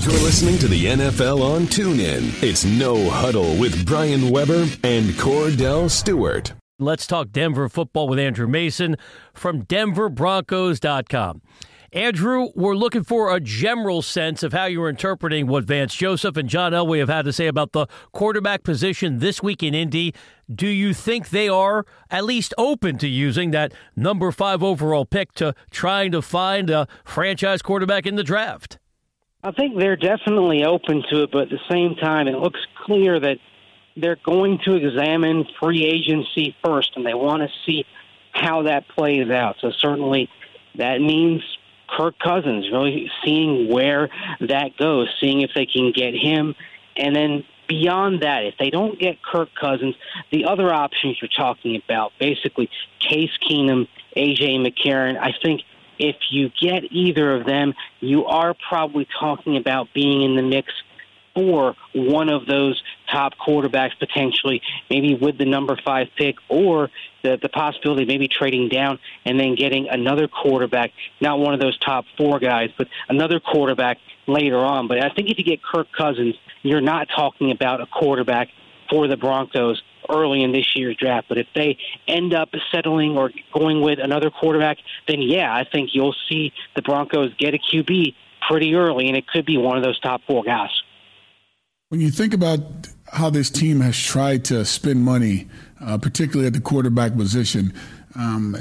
You're listening to the NFL on TuneIn. It's No Huddle with Brian Weber and Kordell Stewart. Let's talk Denver football with Andrew Mason from DenverBroncos.com. Andrew, we're looking for a general sense of how you're interpreting what Vance Joseph and John Elway have had to say about the quarterback position this week in Indy. Do you think they are at least open to using that number five overall pick to trying to find a franchise quarterback in the draft? I think they're definitely open to it, but at the same time, it looks clear that they're going to examine free agency first, and they want to see how that plays out. So certainly that means Kirk Cousins, really seeing where that goes, seeing if they can get him. And then beyond that, if they don't get Kirk Cousins, the other options you're talking about, basically Case Keenum, A.J. McCarron, I think if you get either of them, you are probably talking about being in the mix for one of those top quarterbacks potentially, maybe with the number five pick, or the, the possibility of maybe trading down and then getting another quarterback, not one of those top four guys, but another quarterback later on. But I think if you get Kirk Cousins, you're not talking about a quarterback for the Broncos early in this year's draft. But if they end up settling or going with another quarterback, then yeah, I think you'll see the Broncos get a QB pretty early, and it could be one of those top four guys. When you think about how this team has tried to spend money, uh, particularly at the quarterback position, um,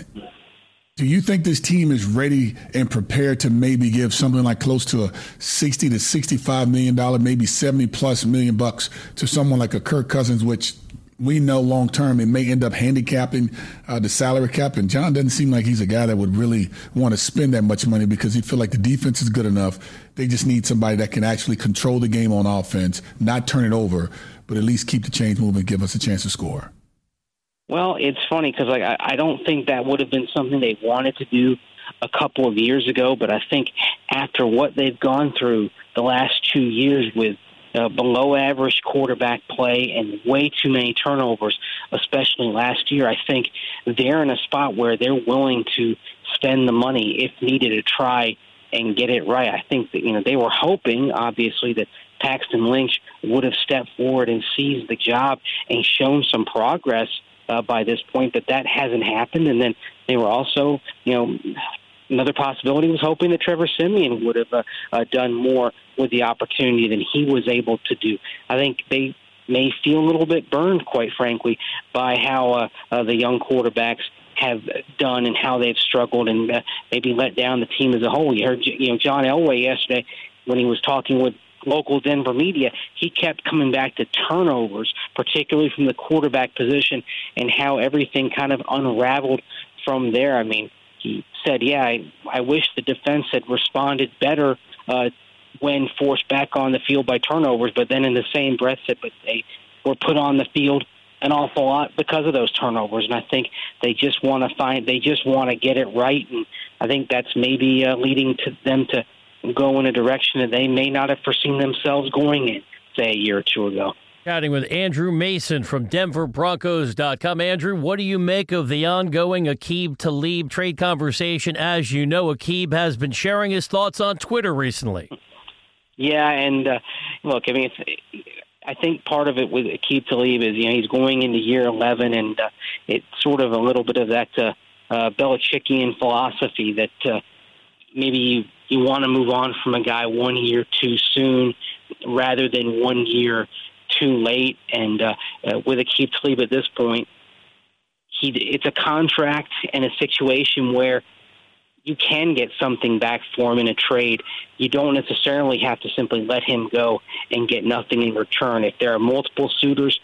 do you think this team is ready and prepared to maybe give something like close to a sixty to sixty-five million dollar, maybe seventy plus million bucks to someone like a Kirk Cousins, which we know long term it may end up handicapping uh, the salary cap. And John doesn't seem like he's a guy that would really want to spend that much money because he feel like the defense is good enough. They just need somebody that can actually control the game on offense, not turn it over, but at least keep the chains moving, give us a chance to score. Well, it's funny because like I, I don't think that would have been something they wanted to do a couple of years ago, but I think after what they've gone through the last two years with uh, below average quarterback play and way too many turnovers, especially last year. I think they're in a spot where they're willing to spend the money if needed to try and get it right. I think that you know they were hoping, obviously, that Paxton Lynch would have stepped forward and seized the job and shown some progress uh, by this point, but that hasn't happened. And then they were also, you know, Another possibility was hoping that Trevor Siemian would have uh, uh, done more with the opportunity than he was able to do. I think they may feel a little bit burned, quite frankly, by how uh, uh, the young quarterbacks have done and how they've struggled and uh, maybe let down the team as a whole. You heard, you know, John Elway yesterday when he was talking with local Denver media, he kept coming back to turnovers, particularly from the quarterback position, and how everything kind of unraveled from there. I mean, he said, "Yeah, I, I wish the defense had responded better uh, when forced back on the field by turnovers." But then, in the same breath, said, "But they were put on the field an awful lot because of those turnovers." And I think they just want to find, they just want to get it right, and I think that's maybe uh, leading to them to go in a direction that they may not have foreseen themselves going in, say, a year or two ago. Chatting with Andrew Mason from DenverBroncos.com. Andrew, what do you make of the ongoing Aqib Talib trade conversation? As you know, Aqib has been sharing his thoughts on Twitter recently. Yeah, and uh, look, I mean, I think part of it with Aqib Talib is, you know, he's going into year 11, and uh, it's sort of a little bit of that uh, uh, Belichickian philosophy that uh, maybe you, you want to move on from a guy one year too soon rather than one year – too late. And uh, uh, with Aqib Talib at this point, he it's a contract and a situation where you can get something back for him in a trade. You don't necessarily have to simply let him go and get nothing in return. If there are multiple suitors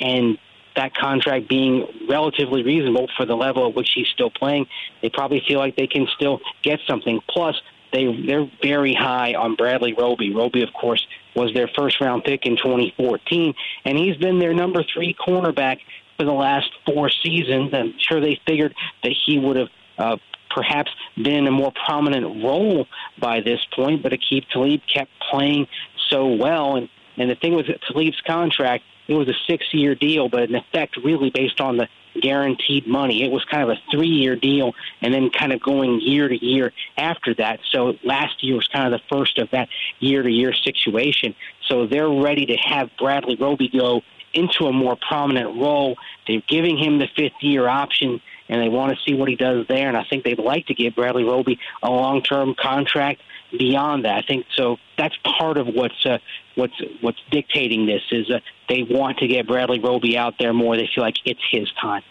and that contract being relatively reasonable for the level at which he's still playing, they probably feel like they can still get something. Plus, they they're very high on Bradley Roby. Roby, of course, was their first round pick in 2014, and he's been their number three cornerback for the last four seasons. I'm sure they figured that he would have uh, perhaps been in a more prominent role by this point, but Aqib Talib kept playing so well, and And the thing with Talib's contract, it was a six-year deal, but in effect, really based on the guaranteed money. It was kind of a three-year deal, and then kind of going year to year after that. So last year was kind of the first of that year-to-year situation. So they're ready to have Bradley Roby go into a more prominent role. They're giving him the fifth-year option and they want to see what he does there. And I think they'd like to give Bradley Roby a long-term contract beyond that. I think so. That's part of what's uh, what's what's dictating this is uh, they want to get Bradley Roby out there more. They feel like it's his time.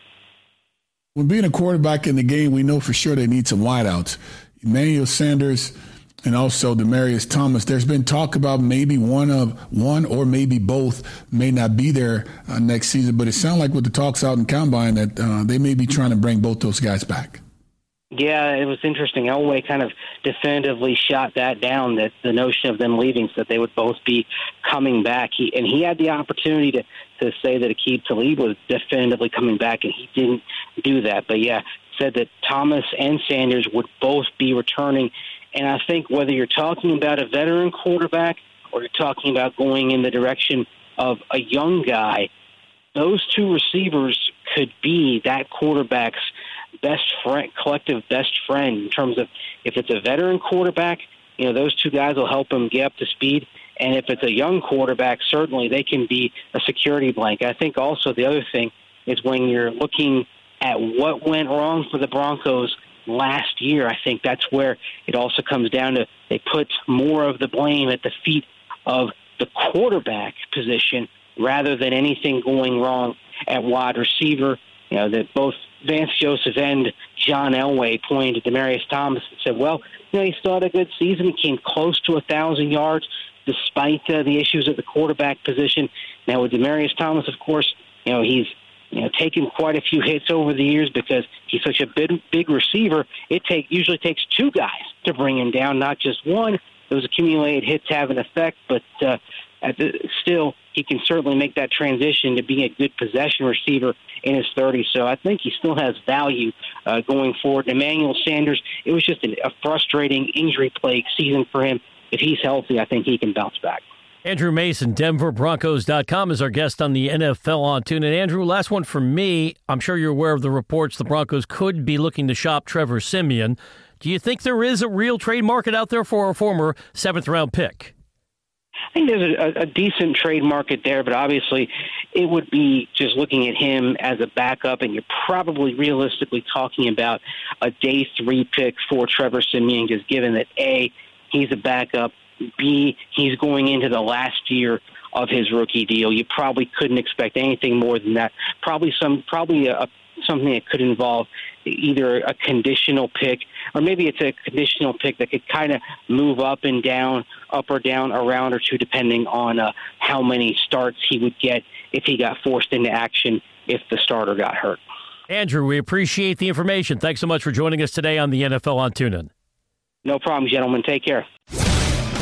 When being a quarterback in the game, we know for sure they need some wideouts. Emmanuel Sanders and also Demaryius Thomas. There's been talk about maybe one of one or maybe both may not be there uh, next season, but it sounds like with the talks out in combine that uh, they may be trying to bring both those guys back. Yeah, it was interesting. Elway kind of definitively shot that down that the notion of them leaving, so that they would both be coming back. He and he had the opportunity to to say that Aqib Talib was definitively coming back, and he didn't do that. But yeah, said that Thomas and Sanders would both be returning and I think whether you're talking about a veteran quarterback or you're talking about going in the direction of a young guy, those two receivers could be that quarterback's best friend, collective best friend in terms of if it's a veteran quarterback, you know, those two guys will help him get up to speed. And if it's a young quarterback, certainly they can be a security blanket. I think also the other thing is when you're looking at what went wrong for the Broncos last year. I think that's where it also comes down to they put more of the blame at the feet of the quarterback position rather than anything going wrong at wide receiver. You know, that both Vance Joseph and John Elway pointed to Demaryius Thomas and said, well, you know, he had a good season. He came close to a 1,000 yards despite uh, the issues at the quarterback position. Now, with Demaryius Thomas, of course, you know, he's you know, taken quite a few hits over the years because he's such a big, big receiver. It take usually takes two guys to bring him down, not just one. Those accumulated hits have an effect, but uh, the, still, he can certainly make that transition to being a good possession receiver in his 30s. So I think he still has value uh, going forward. Emmanuel Sanders, it was just a, a frustrating injury plague season for him. If he's healthy, I think he can bounce back. Andrew Mason, DenverBroncos.com, is our guest on the NFL on Tune. And Andrew, last one for me. I'm sure you're aware of the reports the Broncos could be looking to shop Trevor Siemian. Do you think there is a real trade market out there for a former seventh round pick? I think there's a, a decent trade market there, but obviously it would be just looking at him as a backup, and you're probably realistically talking about a day three pick for Trevor Siemian, just given that A, he's a backup, B, he's going into the last year of his rookie deal. You probably couldn't expect anything more than that. Probably some, probably a, something that could involve either a conditional pick or maybe it's a conditional pick that could kind of move up and down, up or down a round or two, depending on uh, how many starts he would get if he got forced into action if the starter got hurt. Andrew, we appreciate the information. Thanks so much for joining us today on the NFL on TuneIn. No problem, gentlemen. Take care.